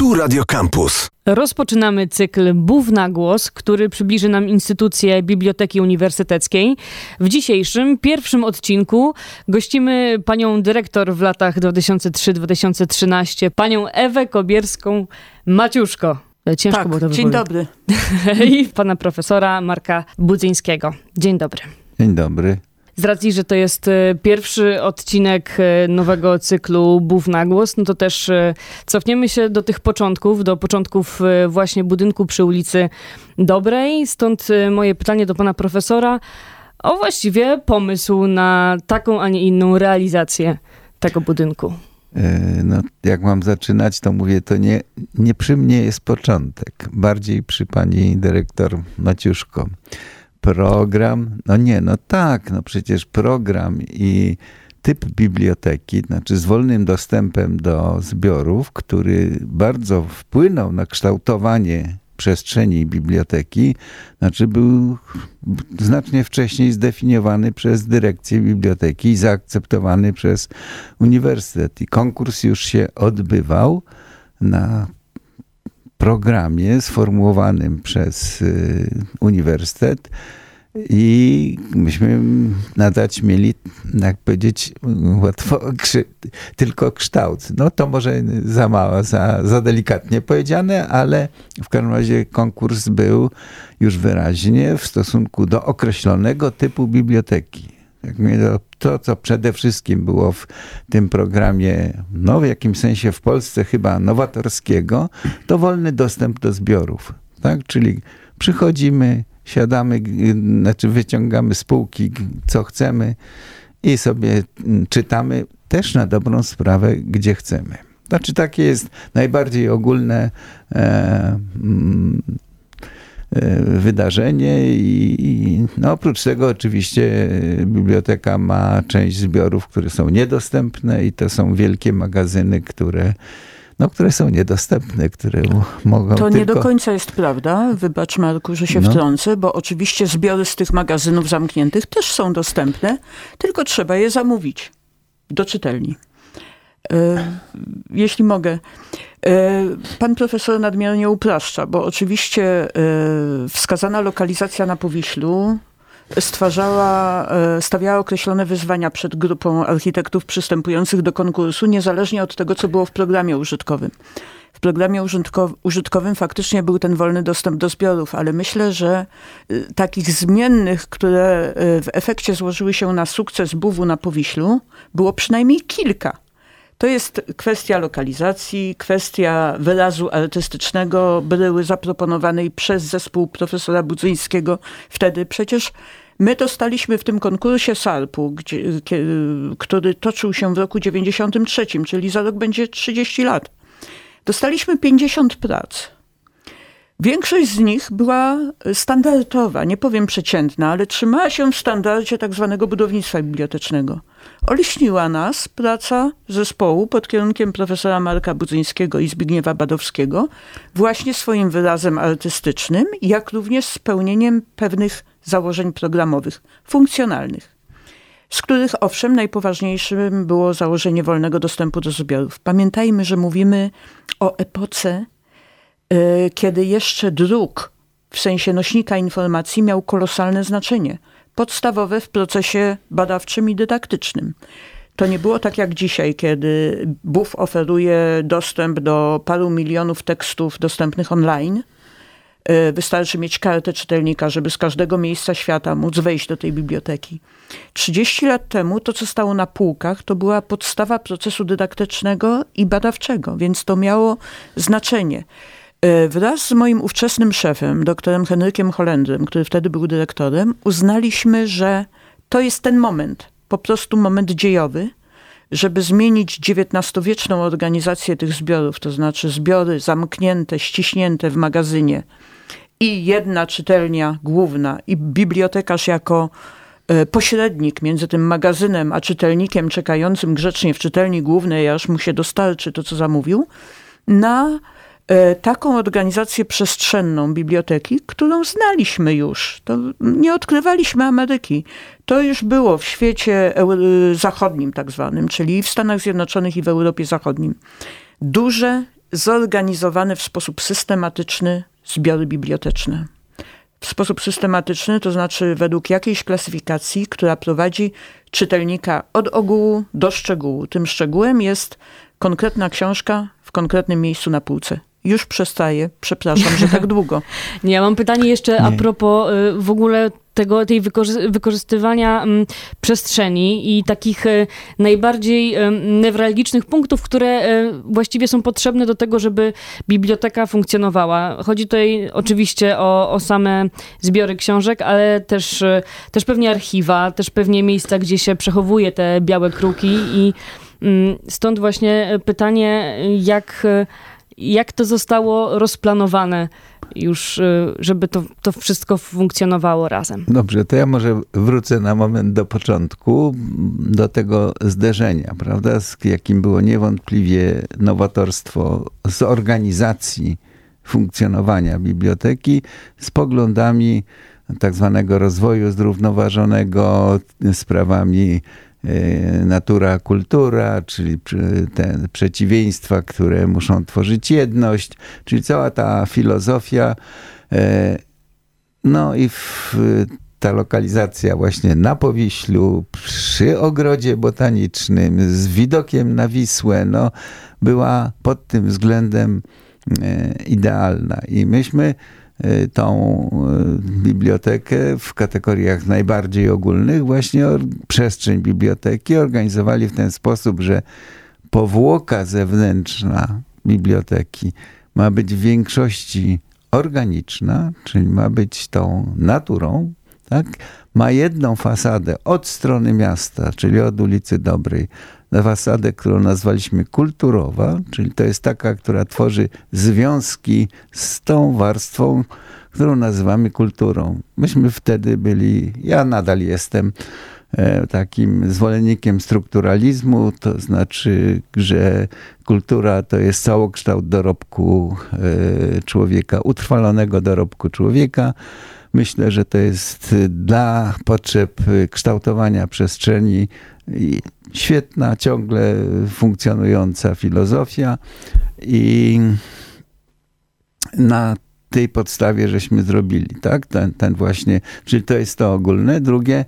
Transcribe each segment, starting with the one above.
Tu Radio Campus. Rozpoczynamy cykl Bów na głos, który przybliży nam instytucję Biblioteki Uniwersyteckiej. W dzisiejszym, pierwszym odcinku gościmy panią dyrektor w latach 2003-2013, panią Ewę Kobierską-Maciuszko. Ciężko tak, było to dzień dobry. I pana profesora Marka Budzyńskiego. Dzień dobry. Dzień dobry. Z racji, że to jest e, pierwszy odcinek e, nowego cyklu Bów na głos, no to też e, cofniemy się do tych początków, do początków właśnie budynku przy ulicy Dobrej. Stąd moje pytanie do pana profesora o właściwie pomysł na taką, a nie inną realizację tego budynku. No, jak mam zaczynać, to mówię, to nie, nie przy mnie jest początek, bardziej przy pani dyrektor Maciuszko program, no nie, no tak, no przecież program i typ biblioteki, znaczy z wolnym dostępem do zbiorów, który bardzo wpłynął na kształtowanie przestrzeni biblioteki, znaczy był znacznie wcześniej zdefiniowany przez dyrekcję biblioteki i zaakceptowany przez uniwersytet. I konkurs już się odbywał na programie sformułowanym przez y, uniwersytet i myśmy nadać mieli, jak powiedzieć, łatwo, tylko kształt. No to może za mało, za, za delikatnie powiedziane, ale w każdym razie konkurs był już wyraźnie w stosunku do określonego typu biblioteki. To, co przede wszystkim było w tym programie, no w jakimś sensie w Polsce chyba nowatorskiego, to wolny dostęp do zbiorów. Tak? Czyli przychodzimy, siadamy, znaczy wyciągamy z półki, co chcemy i sobie czytamy też na dobrą sprawę, gdzie chcemy. Znaczy takie jest najbardziej ogólne e, wydarzenie i, i no oprócz tego oczywiście biblioteka ma część zbiorów, które są niedostępne i to są wielkie magazyny, które no, które są niedostępne, które mogą. To tylko... nie do końca jest prawda. Wybacz, Marku, że się no. wtrącę, bo oczywiście zbiory z tych magazynów zamkniętych też są dostępne, tylko trzeba je zamówić do czytelni. E, jeśli mogę. E, pan profesor nadmiernie upraszcza, bo oczywiście e, wskazana lokalizacja na Powiślu stwarzała, stawiała określone wyzwania przed grupą architektów przystępujących do konkursu, niezależnie od tego, co było w programie użytkowym. W programie użytkowym faktycznie był ten wolny dostęp do zbiorów, ale myślę, że takich zmiennych, które w efekcie złożyły się na sukces buwu na Powiślu, było przynajmniej kilka. To jest kwestia lokalizacji, kwestia wyrazu artystycznego bryły zaproponowanej przez zespół profesora Budzyńskiego. Wtedy przecież my dostaliśmy w tym konkursie SARP-u, gdzie, który toczył się w roku 93, czyli za rok będzie 30 lat. Dostaliśmy 50 prac. Większość z nich była standardowa, nie powiem przeciętna, ale trzymała się w standardzie tak zwanego budownictwa bibliotecznego. Oliśniła nas praca zespołu pod kierunkiem profesora Marka Budzyńskiego i Zbigniewa Badowskiego właśnie swoim wyrazem artystycznym, jak również spełnieniem pewnych założeń programowych, funkcjonalnych z których owszem najpoważniejszym było założenie wolnego dostępu do zbiorów. Pamiętajmy, że mówimy o epoce, kiedy jeszcze druk w sensie nośnika informacji miał kolosalne znaczenie podstawowe w procesie badawczym i dydaktycznym. To nie było tak jak dzisiaj, kiedy BUF oferuje dostęp do paru milionów tekstów dostępnych online. E, wystarczy mieć kartę czytelnika, żeby z każdego miejsca świata móc wejść do tej biblioteki. 30 lat temu to, co stało na półkach, to była podstawa procesu dydaktycznego i badawczego, więc to miało znaczenie. E, wraz z moim ówczesnym szefem, doktorem Henrykiem Holendrem, który wtedy był dyrektorem, uznaliśmy, że to jest ten moment, po prostu moment dziejowy, żeby zmienić XIX-wieczną organizację tych zbiorów, to znaczy zbiory zamknięte, ściśnięte w magazynie i jedna czytelnia główna i bibliotekarz jako e, pośrednik między tym magazynem a czytelnikiem czekającym grzecznie w czytelni głównej, aż mu się dostarczy to, co zamówił, na taką organizację przestrzenną biblioteki, którą znaliśmy już. To nie odkrywaliśmy Ameryki. To już było w świecie zachodnim tak zwanym, czyli w Stanach Zjednoczonych i w Europie Zachodnim. Duże zorganizowane w sposób systematyczny zbiory biblioteczne. W sposób systematyczny, to znaczy według jakiejś klasyfikacji, która prowadzi czytelnika od ogółu do szczegółu. Tym szczegółem jest konkretna książka w konkretnym miejscu na półce już przestaję. Przepraszam, że tak długo. Nie, ja mam pytanie jeszcze Nie. a propos y, w ogóle tego, tej wykorzystywania mm, przestrzeni i takich y, najbardziej newralgicznych punktów, które y, właściwie są potrzebne do tego, żeby biblioteka funkcjonowała. Chodzi tutaj oczywiście o, o same zbiory książek, ale też, też pewnie archiwa, też pewnie miejsca, gdzie się przechowuje te białe kruki i mm, stąd właśnie pytanie, jak jak to zostało rozplanowane już, y, żeby to, to wszystko funkcjonowało razem? Dobrze, to ja może wrócę na moment do początku, do tego zderzenia, prawda, z jakim było niewątpliwie nowatorstwo z organizacji funkcjonowania biblioteki z poglądami tak zwanego rozwoju zrównoważonego, sprawami natura, kultura, czyli te przeciwieństwa, które muszą tworzyć jedność, czyli cała ta filozofia. E, no i w, ta lokalizacja właśnie na Powiślu, przy ogrodzie botanicznym, z widokiem na Wisłę, no, była pod tym względem e, idealna. I myśmy Y, tą y, bibliotekę w kategoriach najbardziej ogólnych, właśnie przestrzeń biblioteki organizowali w ten sposób, że powłoka zewnętrzna biblioteki ma być w większości organiczna, czyli ma być tą naturą, tak? ma jedną fasadę od strony miasta, czyli od ulicy Dobrej, fasadę, którą nazwaliśmy kulturowa, czyli to jest taka, która tworzy związki z tą warstwą, którą nazywamy kulturą. Myśmy wtedy byli, ja nadal jestem e, takim zwolennikiem strukturalizmu, to znaczy, że kultura to jest całokształt dorobku e, człowieka, utrwalonego dorobku człowieka. Myślę, że to jest dla potrzeb kształtowania przestrzeni świetna, ciągle funkcjonująca filozofia i na tej podstawie żeśmy zrobili, tak? Ten, ten właśnie, czyli to jest to ogólne. Drugie,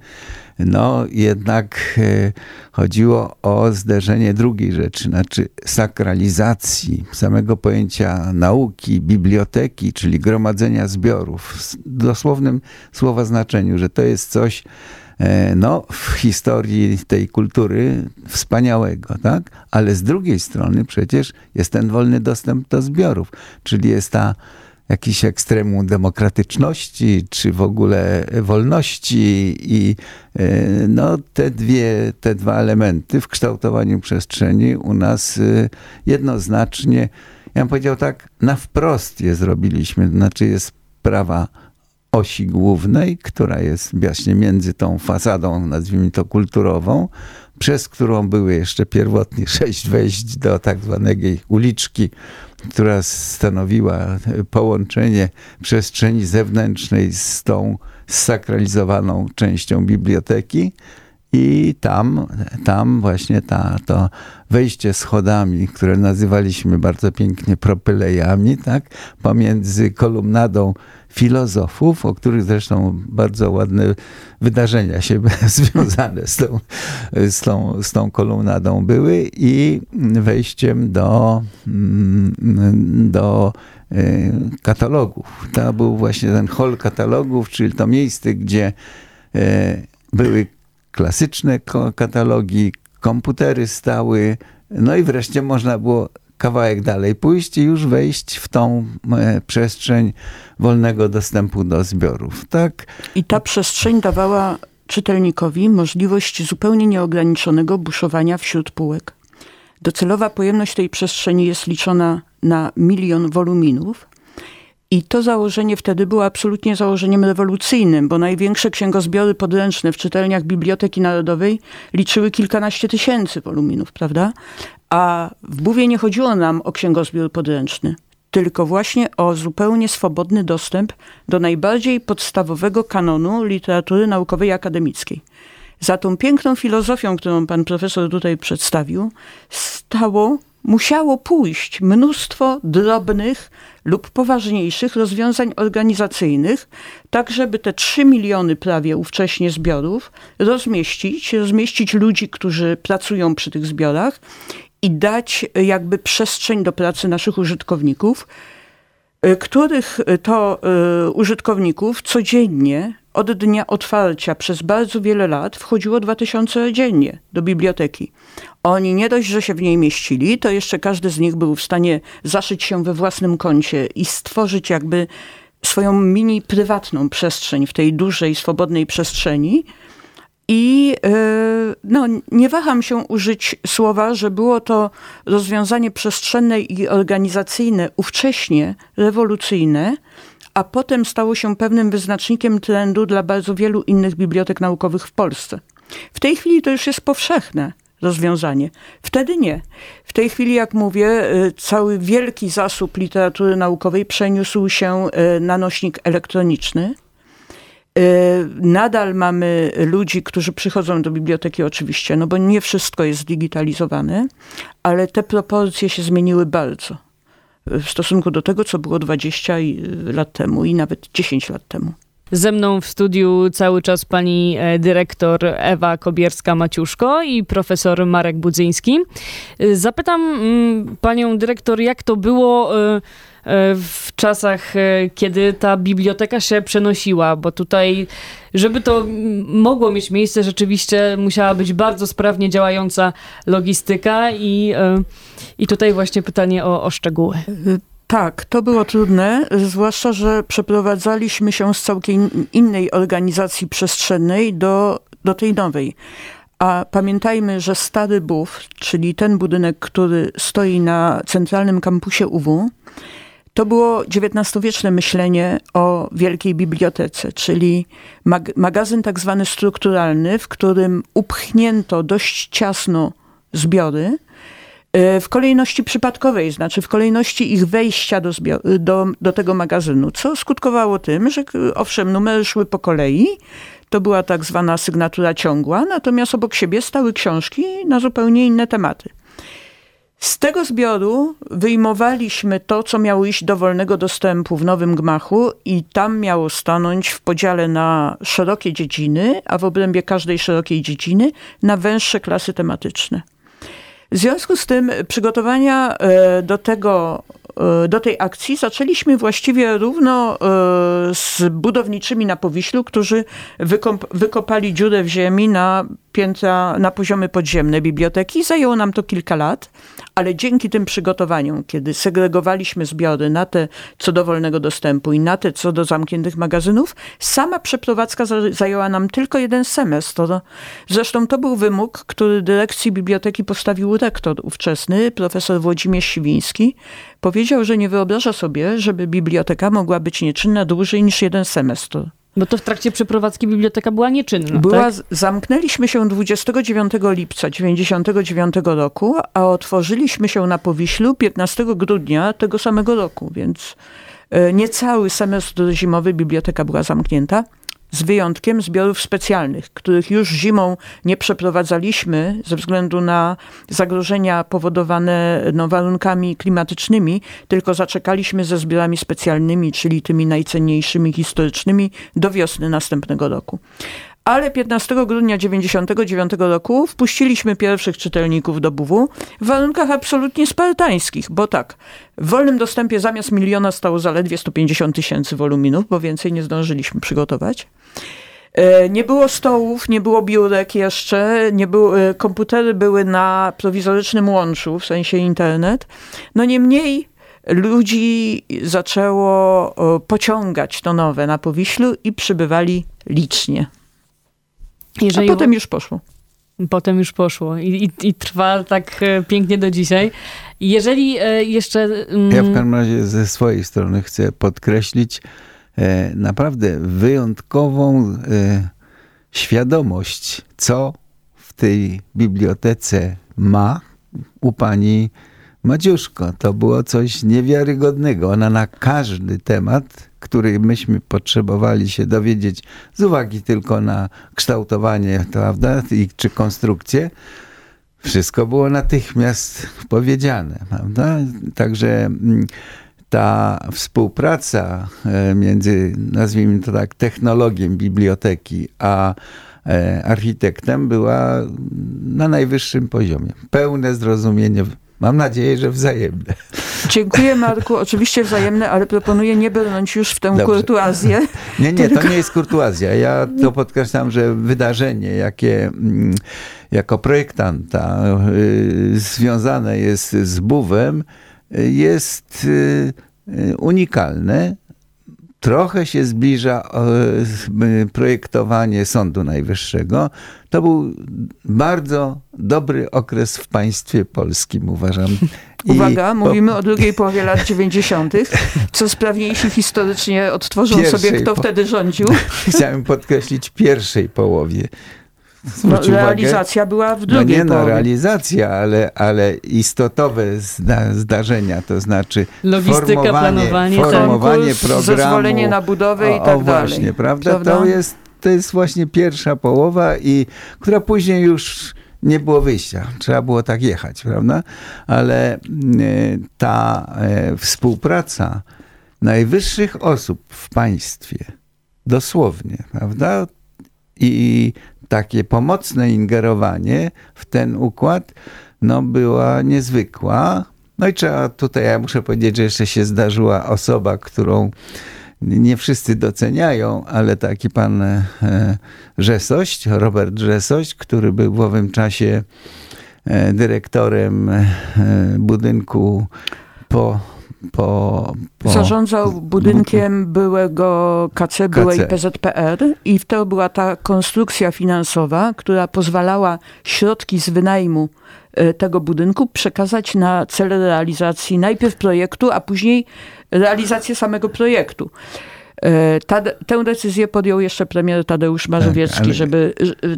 no jednak e, chodziło o zderzenie drugiej rzeczy, znaczy sakralizacji samego pojęcia nauki, biblioteki, czyli gromadzenia zbiorów, w dosłownym słowa znaczeniu, że to jest coś, no, w historii tej kultury wspaniałego, tak? Ale z drugiej strony przecież jest ten wolny dostęp do zbiorów, czyli jest ta jakiś ekstremum demokratyczności, czy w ogóle wolności i e, no, te, dwie, te dwa elementy w kształtowaniu przestrzeni u nas e, jednoznacznie, ja bym powiedział tak, na wprost je zrobiliśmy, znaczy jest prawa osi głównej, która jest właśnie między tą fasadą, nazwijmy to kulturową, przez którą były jeszcze pierwotnie sześć wejść do tak zwanej uliczki, która stanowiła połączenie przestrzeni zewnętrznej z tą sakralizowaną częścią biblioteki. I tam, tam właśnie ta, to wejście schodami, które nazywaliśmy bardzo pięknie propylejami, tak, pomiędzy kolumnadą filozofów, o których zresztą bardzo ładne wydarzenia się związane z tą, z tą, z tą kolumnadą były i wejściem do, do e, katalogów. To był właśnie ten hol katalogów, czyli to miejsce, gdzie e, były klasyczne katalogi, komputery stały, no i wreszcie można było kawałek dalej pójść i już wejść w tą e, przestrzeń wolnego dostępu do zbiorów. Tak? I ta przestrzeń dawała czytelnikowi możliwość zupełnie nieograniczonego buszowania wśród półek. Docelowa pojemność tej przestrzeni jest liczona na milion woluminów. I to założenie wtedy było absolutnie założeniem rewolucyjnym, bo największe księgozbiory podręczne w czytelniach Biblioteki Narodowej liczyły kilkanaście tysięcy woluminów, prawda? A w Buwie nie chodziło nam o księgozbiór podręczny, tylko właśnie o zupełnie swobodny dostęp do najbardziej podstawowego kanonu literatury naukowej i akademickiej. Za tą piękną filozofią, którą pan profesor tutaj przedstawił, stało musiało pójść mnóstwo drobnych lub poważniejszych rozwiązań organizacyjnych, tak żeby te 3 miliony prawie ówcześnie zbiorów rozmieścić, rozmieścić ludzi, którzy pracują przy tych zbiorach i dać jakby przestrzeń do pracy naszych użytkowników, y, których to y, użytkowników codziennie od dnia otwarcia przez bardzo wiele lat wchodziło 2000 dziennie do biblioteki. Oni nie dość, że się w niej mieścili, to jeszcze każdy z nich był w stanie zaszyć się we własnym kącie i stworzyć jakby swoją mini prywatną przestrzeń w tej dużej, swobodnej przestrzeni. I e, no, nie waham się użyć słowa, że było to rozwiązanie przestrzenne i organizacyjne ówcześnie rewolucyjne, a potem stało się pewnym wyznacznikiem trendu dla bardzo wielu innych bibliotek naukowych w Polsce. W tej chwili to już jest powszechne rozwiązanie. Wtedy nie. W tej chwili, jak mówię, y, cały wielki zasób literatury naukowej przeniósł się y, na nośnik elektroniczny. Y, nadal mamy ludzi, którzy przychodzą do biblioteki, oczywiście, no bo nie wszystko jest zdigitalizowane, ale te proporcje się zmieniły bardzo w stosunku do tego, co było 20 lat temu i nawet 10 lat temu. Ze mną w studiu cały czas pani e, dyrektor Ewa Kobierska-Maciuszko i profesor Marek Budzyński. E, zapytam mm, panią dyrektor, jak to było e, w czasach, kiedy ta biblioteka się przenosiła, bo tutaj, żeby to mogło mieć miejsce, rzeczywiście musiała być bardzo sprawnie działająca logistyka i, i tutaj właśnie pytanie o, o szczegóły. Tak, to było trudne, zwłaszcza, że przeprowadzaliśmy się z całkiem innej organizacji przestrzennej do, do tej nowej. A pamiętajmy, że stary BUF, czyli ten budynek, który stoi na centralnym kampusie UW, to było XIX-wieczne myślenie o wielkiej bibliotece, czyli mag magazyn tak zwany strukturalny, w którym upchnięto dość ciasno zbiory, w kolejności przypadkowej, znaczy w kolejności ich wejścia do, do, do tego magazynu, co skutkowało tym, że owszem, numery szły po kolei, to była tak zwana sygnatura ciągła, natomiast obok siebie stały książki na zupełnie inne tematy. Z tego zbioru wyjmowaliśmy to, co miało iść do wolnego dostępu w nowym gmachu i tam miało stanąć w podziale na szerokie dziedziny, a w obrębie każdej szerokiej dziedziny na węższe klasy tematyczne. W związku z tym przygotowania e, do tego, e, do tej akcji zaczęliśmy właściwie równo e, z budowniczymi na Powiślu, którzy wykopali dziurę w ziemi na piętra, na poziomy podziemne biblioteki. Zajęło nam to kilka lat, ale dzięki tym przygotowaniom, kiedy segregowaliśmy zbiory na te co do wolnego dostępu i na te co do zamkniętych magazynów, sama przeprowadzka zajęła nam tylko jeden semestr. Zresztą to był wymóg, który dyrekcji biblioteki postawił rektor ówczesny, profesor Włodzimierz Siwiński. Powiedział, że nie wyobraża sobie, żeby biblioteka mogła być nieczynna dłużej niż jeden semestr. Bo to w trakcie przeprowadzki biblioteka była nieczynna. Była, tak? Zamknęliśmy się 29 lipca 1999 roku, a otworzyliśmy się na Powiślu 15 grudnia tego samego roku, więc e, niecały semestr zimowy biblioteka była zamknięta z wyjątkiem zbiorów specjalnych, których już zimą nie przeprowadzaliśmy ze względu na zagrożenia powodowane no, warunkami klimatycznymi, tylko zaczekaliśmy ze zbiorami specjalnymi, czyli tymi najcenniejszymi historycznymi, do wiosny następnego roku. Ale 15 grudnia 1999 roku wpuściliśmy pierwszych czytelników do BW w warunkach absolutnie spartańskich, bo tak, w wolnym dostępie zamiast miliona stało zaledwie 150 tysięcy woluminów, bo więcej nie zdążyliśmy przygotować. E, nie było stołów, nie było biurek jeszcze, nie było, e, komputery były na prowizorycznym łączu, w sensie internet. No niemniej ludzi zaczęło pociągać to nowe na Powiślu i przybywali licznie. Jeżeli... A potem już poszło. Potem już poszło I, i, i, trwa tak e, pięknie do dzisiaj. Jeżeli jeszcze... Mm, ja w każdym razie ze swojej strony chcę podkreślić, E, naprawdę wyjątkową e, świadomość, co w tej bibliotece ma u pani Madziuszko. To było coś niewiarygodnego. Ona na każdy temat, który myśmy potrzebowali się dowiedzieć z uwagi tylko na kształtowanie, prawda, i, czy konstrukcję, wszystko było natychmiast powiedziane, prawda? Także mm, ta współpraca e, między, nazwijmy to tak, technologiem biblioteki, a e, architektem była na najwyższym poziomie. Pełne zrozumienie, mam nadzieję, że wzajemne. Dziękuję Marku, oczywiście wzajemne, ale proponuję nie brnąć już w tę Dobrze. kurtuazję. Nie, nie, tylko... to nie jest kurtuazja. Ja to podkreślam, że wydarzenie, jakie mm, jako projektanta y, związane jest z buwem, jest y, y, unikalne. Trochę się zbliża projektowanie Sądu Najwyższego. To był bardzo dobry okres w państwie polskim, uważam. Uwaga, mówimy o drugiej połowie lat 90., co sprawniejsi historycznie odtworzą sobie, kto po... wtedy rządził. Chciałem podkreślić pierwszej połowie. No, realizacja była w no drugiej No nie połowie. no, realizacja, ale, ale istotowe zda, zdarzenia, to znaczy Logistyka, formowanie, planowanie, formowanie konkurs, programu. zezwolenie na budowę i tak o, dalej. właśnie, prawda? prawda? To, jest, to jest właśnie pierwsza połowa, i która później już nie było wyjścia. Trzeba było tak jechać, prawda? Ale ta e, współpraca najwyższych osób w państwie, dosłownie, prawda? I takie pomocne ingerowanie w ten układ no, była niezwykła. No i trzeba tutaj, ja muszę powiedzieć, że jeszcze się zdarzyła osoba, którą nie wszyscy doceniają, ale taki pan e, Rzesość, Robert Rzesość, który był w owym czasie e, dyrektorem e, budynku po po, po... Zarządzał budynkiem byłego KC, byłej KC. PZPR i to była ta konstrukcja finansowa, która pozwalała środki z wynajmu e, tego budynku przekazać na cel realizacji najpierw projektu, a później realizację samego projektu. E, ta, tę decyzję podjął jeszcze premier Tadeusz Mazowiecki, tak, ale... żeby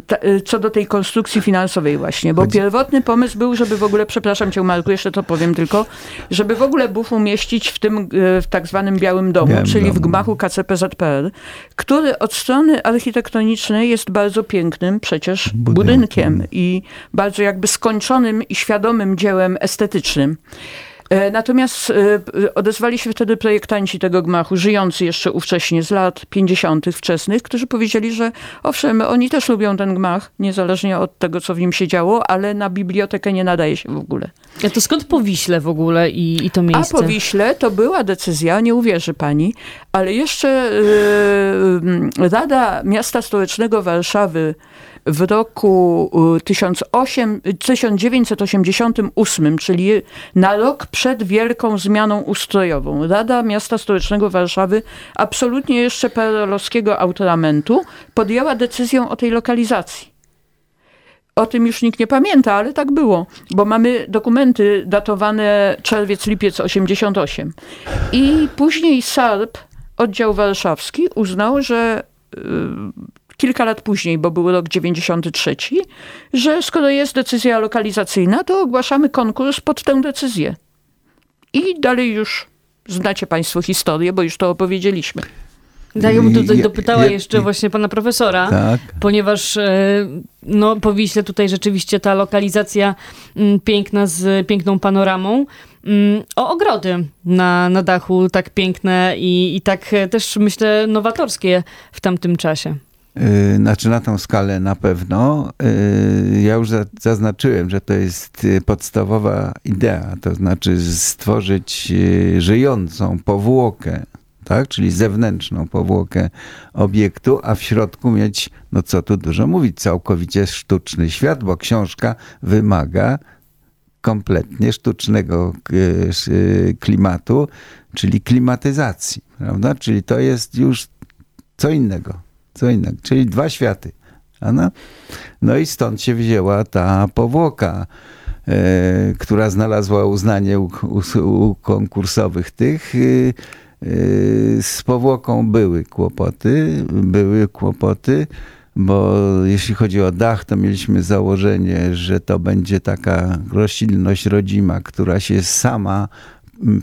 ta, e, co do tej konstrukcji finansowej właśnie, bo Chodzi... pierwotny pomysł był, żeby w ogóle, przepraszam cię Marku, jeszcze to powiem tylko, żeby w ogóle BUF umieścić w tym, e, w tak zwanym Białym Domu, Białym czyli domu. w gmachu KCPZPR, który od strony architektonicznej jest bardzo pięknym przecież budynkiem, budynkiem i bardzo jakby skończonym i świadomym dziełem estetycznym. E, natomiast e, odezwali się wtedy projektanci tego gmachu, żyjący jeszcze ówcześnie z lat 50. wczesnych, którzy powiedzieli, że owszem, oni też lubią ten gmach, niezależnie od tego, co w nim się działo, ale na bibliotekę nie nadaje się w ogóle. A to skąd po Wiśle w ogóle i, i to miejsce? A po Wiśle to była decyzja, nie uwierzy pani, ale jeszcze yy, Rada Miasta Stołecznego Warszawy w roku 1988, czyli na rok przed wielką zmianą ustrojową, Rada Miasta Stołecznego Warszawy, absolutnie jeszcze perelowskiego autoramentu, podjęła decyzję o tej lokalizacji. O tym już nikt nie pamięta, ale tak było, bo mamy dokumenty datowane czerwiec-lipiec 88. I później SARP, oddział warszawski, uznał, że y, kilka lat później, bo był rok 93, że skoro jest decyzja lokalizacyjna, to ogłaszamy konkurs pod tę decyzję. I dalej już znacie Państwo historię, bo już to opowiedzieliśmy. Ja bym tutaj dopytała jeszcze właśnie pana profesora, tak. ponieważ e, no, po Wiśle tutaj rzeczywiście ta lokalizacja mm, piękna z piękną panoramą. Mm, o ogrody na, na dachu, tak piękne i, i tak też myślę nowatorskie w tamtym czasie. Y, znaczy na tą skalę na pewno. Y, ja już zaznaczyłem, że to jest y, podstawowa idea, to znaczy stworzyć żyjącą powłokę, tak? czyli zewnętrzną powłokę obiektu, a w środku mieć, no co tu dużo mówić, całkowicie sztuczny świat, bo książka wymaga kompletnie sztucznego klimatu, czyli klimatyzacji, prawda? Czyli to jest już co innego co innego, czyli dwa światy. No, no i stąd się wzięła ta powłoka, e, która znalazła uznanie u, u, u konkursowych tych. E, e, z powłoką były kłopoty, były kłopoty, bo jeśli chodzi o dach, to mieliśmy założenie, że to będzie taka roślinność rodzima, która się sama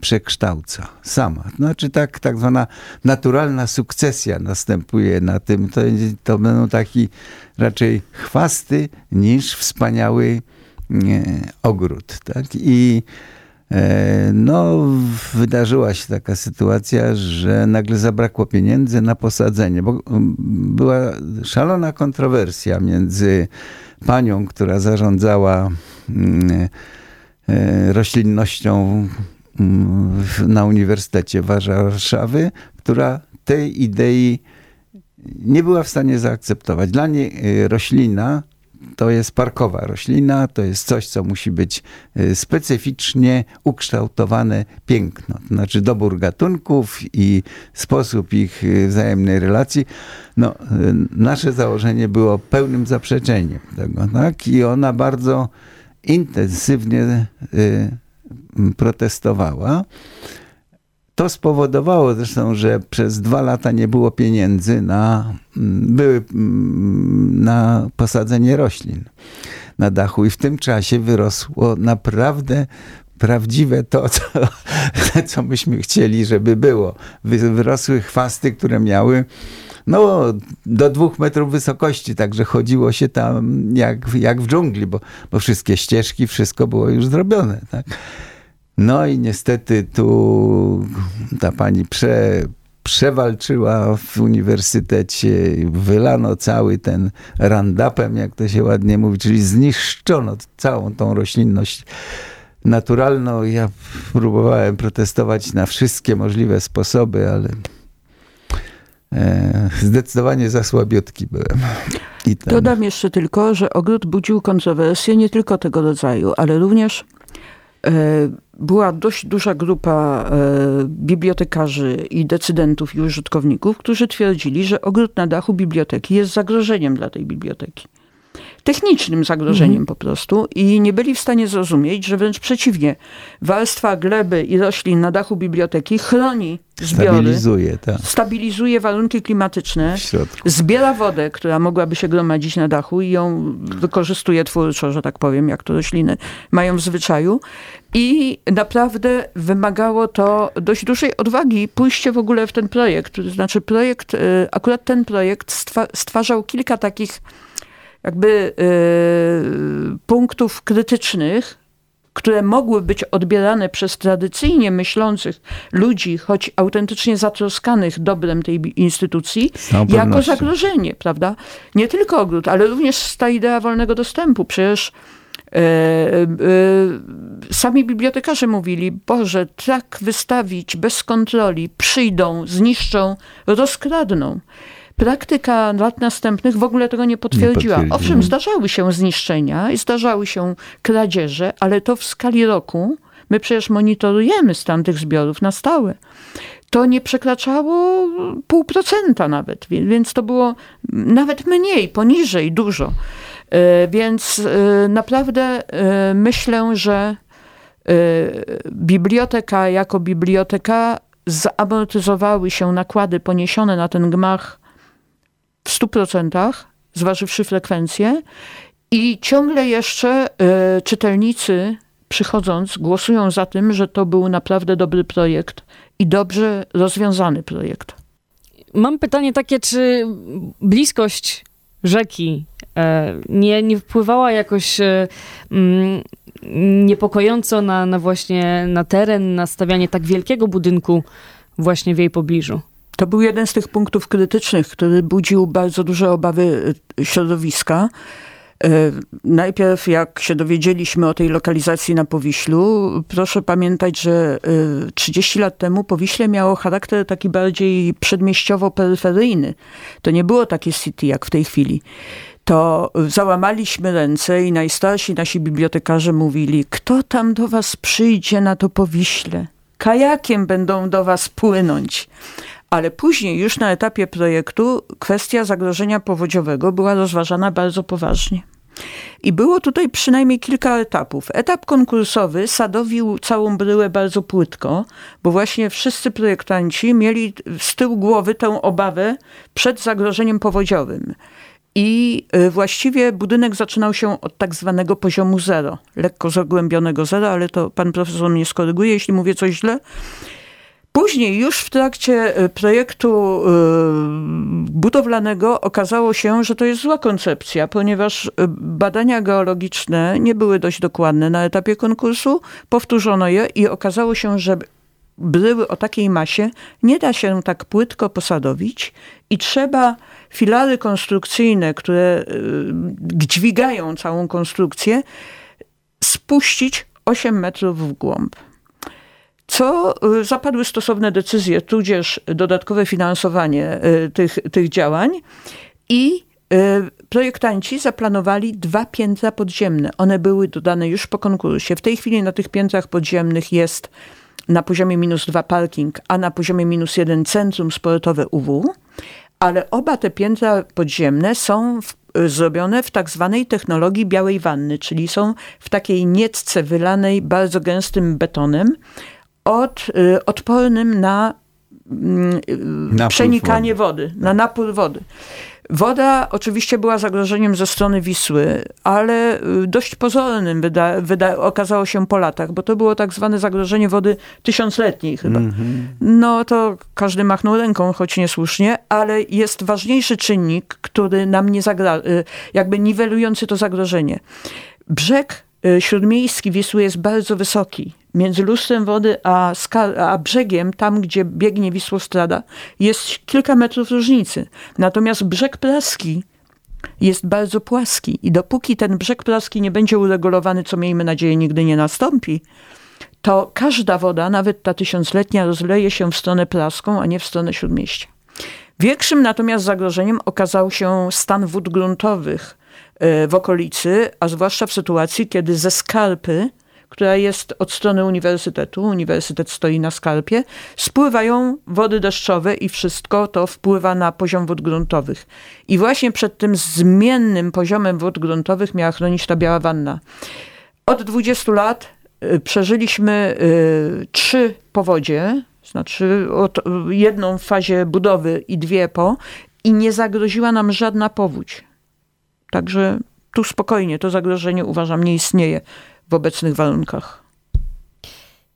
przekształca sama. Znaczy tak, tak zwana naturalna sukcesja następuje na tym. To, to będą taki raczej chwasty niż wspaniały ogród. Tak? I e, no, wydarzyła się taka sytuacja, że nagle zabrakło pieniędzy na posadzenie, bo była szalona kontrowersja między panią, która zarządzała e, roślinnością na Uniwersytecie Warszawy, która tej idei nie była w stanie zaakceptować. Dla niej y, roślina to jest parkowa roślina, to jest coś, co musi być y, specyficznie ukształtowane piękno. To znaczy dobór gatunków i sposób ich y, wzajemnej relacji. No, nasze założenie było pełnym zaprzeczeniem tego. Tak? I ona bardzo intensywnie protestowała. To spowodowało zresztą, że przez dwa lata nie było pieniędzy na, były na posadzenie roślin na dachu i w tym czasie wyrosło naprawdę prawdziwe to, co, co myśmy chcieli, żeby było. Wyrosły chwasty, które miały no, do dwóch metrów wysokości, także chodziło się tam jak, jak w dżungli, bo, bo wszystkie ścieżki, wszystko było już zrobione. Tak? No i niestety tu ta pani prze, przewalczyła w uniwersytecie, wylano cały ten randapem, jak to się ładnie mówi, czyli zniszczono całą tą roślinność naturalną. Ja próbowałem protestować na wszystkie możliwe sposoby, ale e, zdecydowanie za słabiutki byłem. Dodam jeszcze tylko, że ogród budził kontrowersje nie tylko tego rodzaju, ale również E, była dość duża grupa e, bibliotekarzy i decydentów i użytkowników, którzy twierdzili, że ogród na dachu biblioteki jest zagrożeniem dla tej biblioteki technicznym zagrożeniem po prostu i nie byli w stanie zrozumieć, że wręcz przeciwnie, warstwa gleby i roślin na dachu biblioteki chroni zbiory, stabilizuje, tak. stabilizuje warunki klimatyczne, zbiera wodę, która mogłaby się gromadzić na dachu i ją wykorzystuje twórczo, że tak powiem, jak to rośliny mają w zwyczaju. I naprawdę wymagało to dość dużej odwagi pójście w ogóle w ten projekt. To znaczy projekt, y, akurat ten projekt stwarzał kilka takich jakby y, punktów krytycznych, które mogły być odbierane przez tradycyjnie myślących ludzi, choć autentycznie zatroskanych dobrem tej instytucji, jako zagrożenie, prawda? Nie tylko ogród, ale również ta idea wolnego dostępu. Przecież e, e, sami bibliotekarze mówili, Boże, tak wystawić bez kontroli, przyjdą, zniszczą, rozkradną. Praktyka lat następnych w ogóle tego nie potwierdziła. nie Owszem, zdarzały się zniszczenia i zdarzały się kradzieże, ale to w skali roku. My przecież monitorujemy stan tych zbiorów na stałe. To nie przekraczało pół procenta nawet, więc to było nawet mniej, poniżej dużo. E, więc e, naprawdę e, myślę, że biblioteka jako biblioteka zamortyzowały się nakłady poniesione na ten gmach w 100%, zważywszy frekwencję, i ciągle jeszcze y, czytelnicy przychodząc głosują za tym, że to był naprawdę dobry projekt i dobrze rozwiązany projekt. Mam pytanie takie, czy bliskość rzeki e, nie, nie wpływała jakoś e, mm, niepokojąco na, na właśnie na teren, na stawianie tak wielkiego budynku właśnie w jej pobliżu? To był jeden z tych punktów krytycznych, który budził bardzo duże obawy e, środowiska. E, najpierw, jak się dowiedzieliśmy o tej lokalizacji na Powiślu, proszę pamiętać, że 30 e, lat temu Powiśle miało charakter taki bardziej przedmieściowo-peryferyjny. To nie było takie city jak w tej chwili. To załamaliśmy ręce i najstarsi nasi bibliotekarze mówili, kto tam do was przyjdzie na to Powiśle? Kajakiem będą do was płynąć ale później, już na etapie projektu, kwestia zagrożenia powodziowego była rozważana bardzo poważnie. I było tutaj przynajmniej kilka etapów. Etap konkursowy sadowił całą bryłę bardzo płytko, bo właśnie wszyscy projektanci mieli z tyłu głowy tę obawę przed zagrożeniem powodziowym. I y, właściwie budynek zaczynał się od tak zwanego poziomu zero, lekko zagłębionego zero, ale to pan profesor mnie skoryguje, jeśli mówię coś źle. Później, już w trakcie e, projektu e, budowlanego, okazało się, że to jest zła koncepcja, ponieważ e, badania geologiczne nie były dość dokładne na etapie konkursu. Powtórzono je i okazało się, że bryły o takiej masie nie da się tak płytko posadowić i trzeba filary konstrukcyjne, które dźwigają całą konstrukcję, spuścić 8 metrów w głąb co y, zapadły stosowne decyzje, tudzież dodatkowe finansowanie y, tych, tych działań i y, projektanci zaplanowali dwa piętra podziemne. One były dodane już po konkursie. W tej chwili na tych piętrach podziemnych jest na poziomie minus dwa parking, a na poziomie minus jeden centrum sportowe UW, ale oba te piętra podziemne są w, zrobione w tak zwanej technologii białej wanny, czyli są w takiej nietce wylanej bardzo gęstym betonem, od, y, odpornym na mm, przenikanie wody, wody na napór wody. Woda oczywiście była zagrożeniem ze strony Wisły, ale y, dość pozornym wyda, wyda, okazało się po latach, bo to było tak zwane zagrożenie wody tysiącletniej chyba. Mm -hmm. No to każdy machnął ręką, choć niesłusznie, ale jest ważniejszy czynnik, który nam nie zagra, y, jakby niwelujący to zagrożenie. Brzeg śródmiejski Wisły jest bardzo wysoki między lustrem wody a, a brzegiem, tam gdzie biegnie Wisłostrada, jest kilka metrów różnicy. Natomiast brzeg praski jest bardzo płaski i dopóki ten brzeg praski nie będzie uregulowany, co miejmy nadzieję nigdy nie nastąpi, to każda woda, nawet ta tysiącletnia, rozleje się w stronę praską, a nie w stronę śródmieścia. Większym natomiast zagrożeniem okazał się stan wód gruntowych w okolicy, a zwłaszcza w sytuacji, kiedy ze skarpy która jest od strony uniwersytetu, uniwersytet stoi na skarpie, spływają wody deszczowe i wszystko to wpływa na poziom wód gruntowych. I właśnie przed tym zmiennym poziomem wód gruntowych miała chronić ta biała wanna. Od 20 lat y, przeżyliśmy y, trzy powodzie, znaczy jedną w fazie budowy i dwie po, i nie zagroziła nam żadna powódź. Także tu spokojnie, to zagrożenie uważam nie istnieje w obecnych warunkach.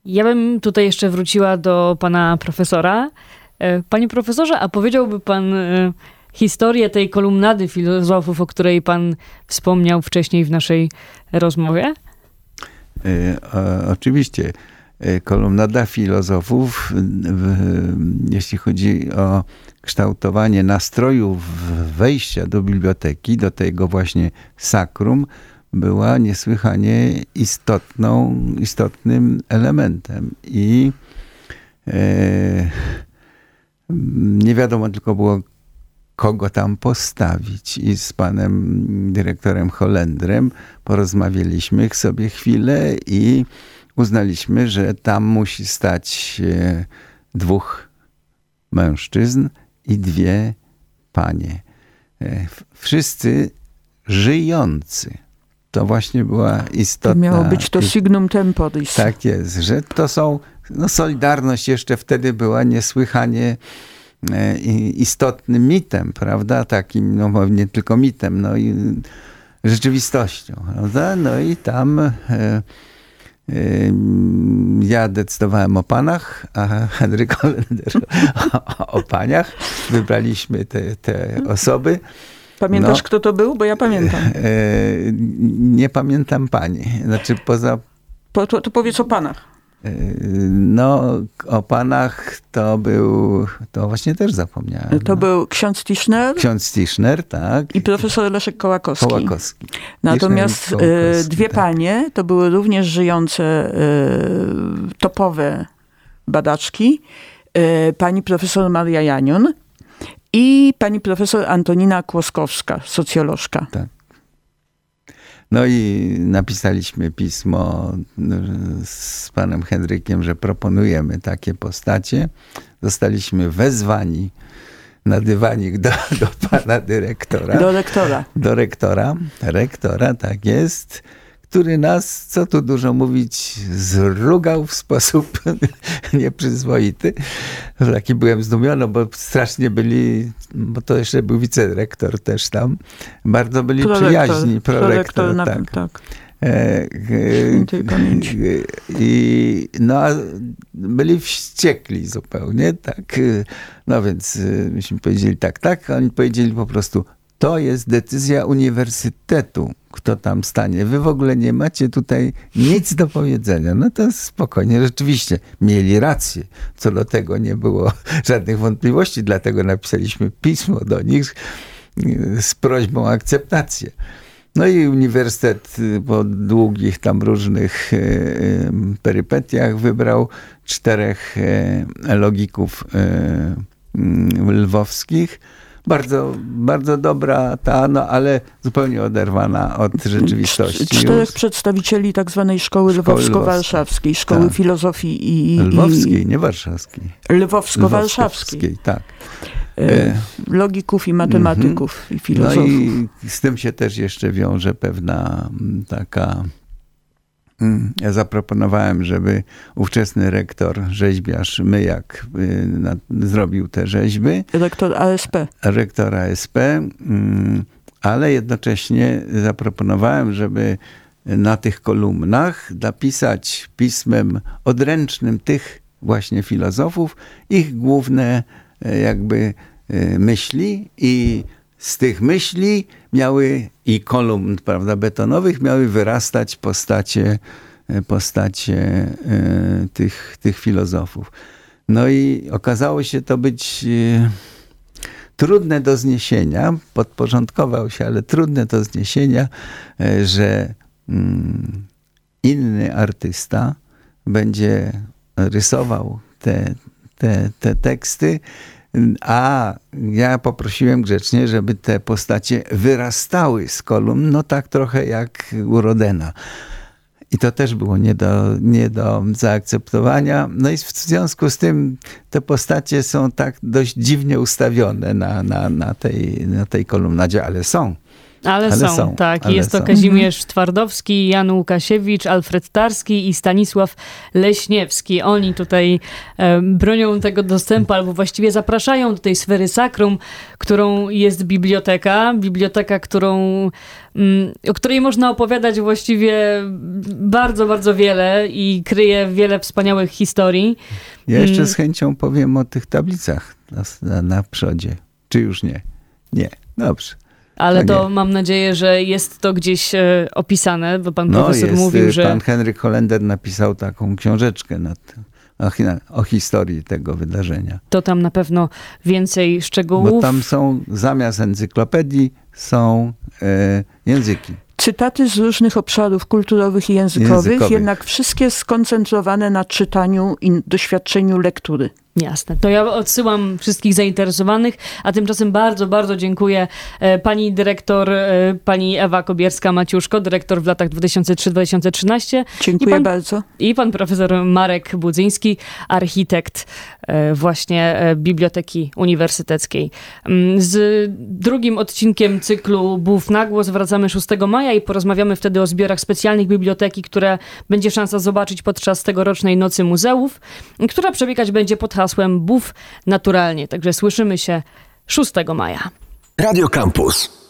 Ja bym tutaj jeszcze wróciła do pana profesora. E, panie profesorze, a powiedziałby pan e, historię tej kolumnady filozofów, o której pan wspomniał wcześniej w naszej rozmowie? E, o, oczywiście. Kolumnada filozofów, jeśli chodzi o kształtowanie nastrojów wejścia do biblioteki, do tego właśnie sakrum, była niesłychanie istotną, istotnym elementem. I e, nie wiadomo tylko było, kogo tam postawić. I z panem dyrektorem Holendrem porozmawialiśmy sobie chwilę i uznaliśmy, że tam musi stać e, dwóch mężczyzn i dwie panie. E, wszyscy żyjący to właśnie była istotna... To miało być to signum temporis. Tak jest, że to są... No Solidarność jeszcze wtedy była niesłychanie e, istotnym mitem, prawda? Takim, no nie tylko mitem, no i rzeczywistością, prawda? No i tam ja decydowałem o panach, a Henryk Holender o, o paniach. Wybraliśmy te, te osoby. Pamiętasz, no, kto to był? Bo ja pamiętam. E, nie pamiętam pani. Znaczy poza... Po, to, to powiedz o panach. No, o panach to był, to właśnie też zapomniałem. To no. był ksiądz Tischner. Ksiądz Tischner, tak. I profesor Leszek Kołakowski. Kołakowski. Natomiast e, Kołakowski, dwie tak. panie to były również żyjące e, topowe badaczki. Pani profesor Maria Janion i pani profesor Antonina Kłoskowska, socjolożka. Tak. No i napisaliśmy pismo no, z panem Henrykiem, że proponujemy takie postacie. Zostaliśmy wezwani na dywanik do, do pana dyrektora. Do rektora. Do rektora. Rektora, tak jest który nas, co tu dużo mówić, zrugał w sposób nieprzyzwoity. Taki byłem zdumiony, bo strasznie byli, bo to jeszcze był wicerektor też tam, bardzo byli prorektor, przyjaźni. Prorektor, prorektor tak. tak. E, I no, byli wściekli zupełnie, tak. No więc myśmy powiedzieli tak, tak, a oni powiedzieli po prostu, to jest decyzja uniwersytetu, kto tam stanie. Wy w ogóle nie macie tutaj nic do powiedzenia. No to spokojnie, rzeczywiście mieli rację. Co do tego nie było żadnych wątpliwości, dlatego napisaliśmy pismo do nich z prośbą o akceptację. No i uniwersytet po długich tam różnych y, y, perypetiach wybrał czterech logików mm, lwowskich. Bardzo, bardzo dobra ta, no ale zupełnie oderwana od rzeczywistości. Czterech już. przedstawicieli tak zwanej szkoły, szkoły lwowsko-warszawskiej, szkoły tak. filozofii i... Lwowskiej, i, nie warszawskiej. Lwowsko-warszawskiej. tak. E, logików i matematyków mm -hmm. i filozofów. No i z tym się też jeszcze wiąże pewna taka... Mm, ja zaproponowałem, żeby ówczesny rektor, rzeźbiarz Myjak y, na, zrobił te rzeźby. Rektor ASP. Rektor ASP, mm, ale jednocześnie zaproponowałem, żeby na tych kolumnach napisać pismem odręcznym tych właśnie filozofów ich główne E, jakby e, myśli i z tych myśli miały i kolumn prawda, betonowych miały wyrastać postacie, e, postacie tych, tych filozofów. No i okazało się to być trudne do zniesienia, podporządkował się, ale trudne do zniesienia, że mm, inny artysta będzie rysował te, te, te teksty, a ja poprosiłem grzecznie, żeby te postacie wyrastały z kolumn, no tak trochę jak u Rodena. I to też było nie do, nie do zaakceptowania. No i w związku z tym te postacie są tak dość dziwnie ustawione na, na, na, tej, na tej kolumnadzie, ale są. Ale, ale są, są, tak. Ale jest to są. Kazimierz Twardowski, Jan Łukasiewicz, Alfred Tarski i Stanisław Leśniewski. Oni tutaj e, bronią tego dostępu, albo właściwie zapraszają do tej sfery sakrum, którą jest biblioteka. Biblioteka, którą, mm, o której można opowiadać właściwie bardzo, bardzo wiele i kryje wiele wspaniałych historii. Ja jeszcze mm. z chęcią powiem o tych tablicach na, na, na przodzie. Czy już nie? Nie. Dobrze. Ale to, to mam nadzieję, że jest to gdzieś e, opisane, bo pan no, profesor jest, mówił, że... Pan Henryk Holender napisał taką książeczkę nad, o, o, historii tego wydarzenia. To tam na pewno więcej szczegółów. Bo tam są, zamiast encyklopedii, są e, języki cytaty z różnych obszarów kulturowych i językowych, językowych, jednak wszystkie skoncentrowane na czytaniu i doświadczeniu lektury. Jasne. To ja odsyłam wszystkich zainteresowanych, a tymczasem bardzo, bardzo dziękuję e, pani dyrektor, e, pani Ewa Kobierska-Maciuszko, dyrektor w latach 2003-2013. Dziękuję pan, bardzo. I pan profesor Marek Budzyński, architekt e, właśnie Biblioteki Uniwersyteckiej. Mm, z drugim odcinkiem cyklu Bów na głos wracamy 6 maja i porozmawiamy wtedy o zbiorach specjalnych biblioteki, które będzie szansa zobaczyć podczas tegorocznej Nocy Muzeów, która przebiegać będzie pod hasłem hasłem Bów naturalnie. Także słyszymy się 6 maja. Radio Campus.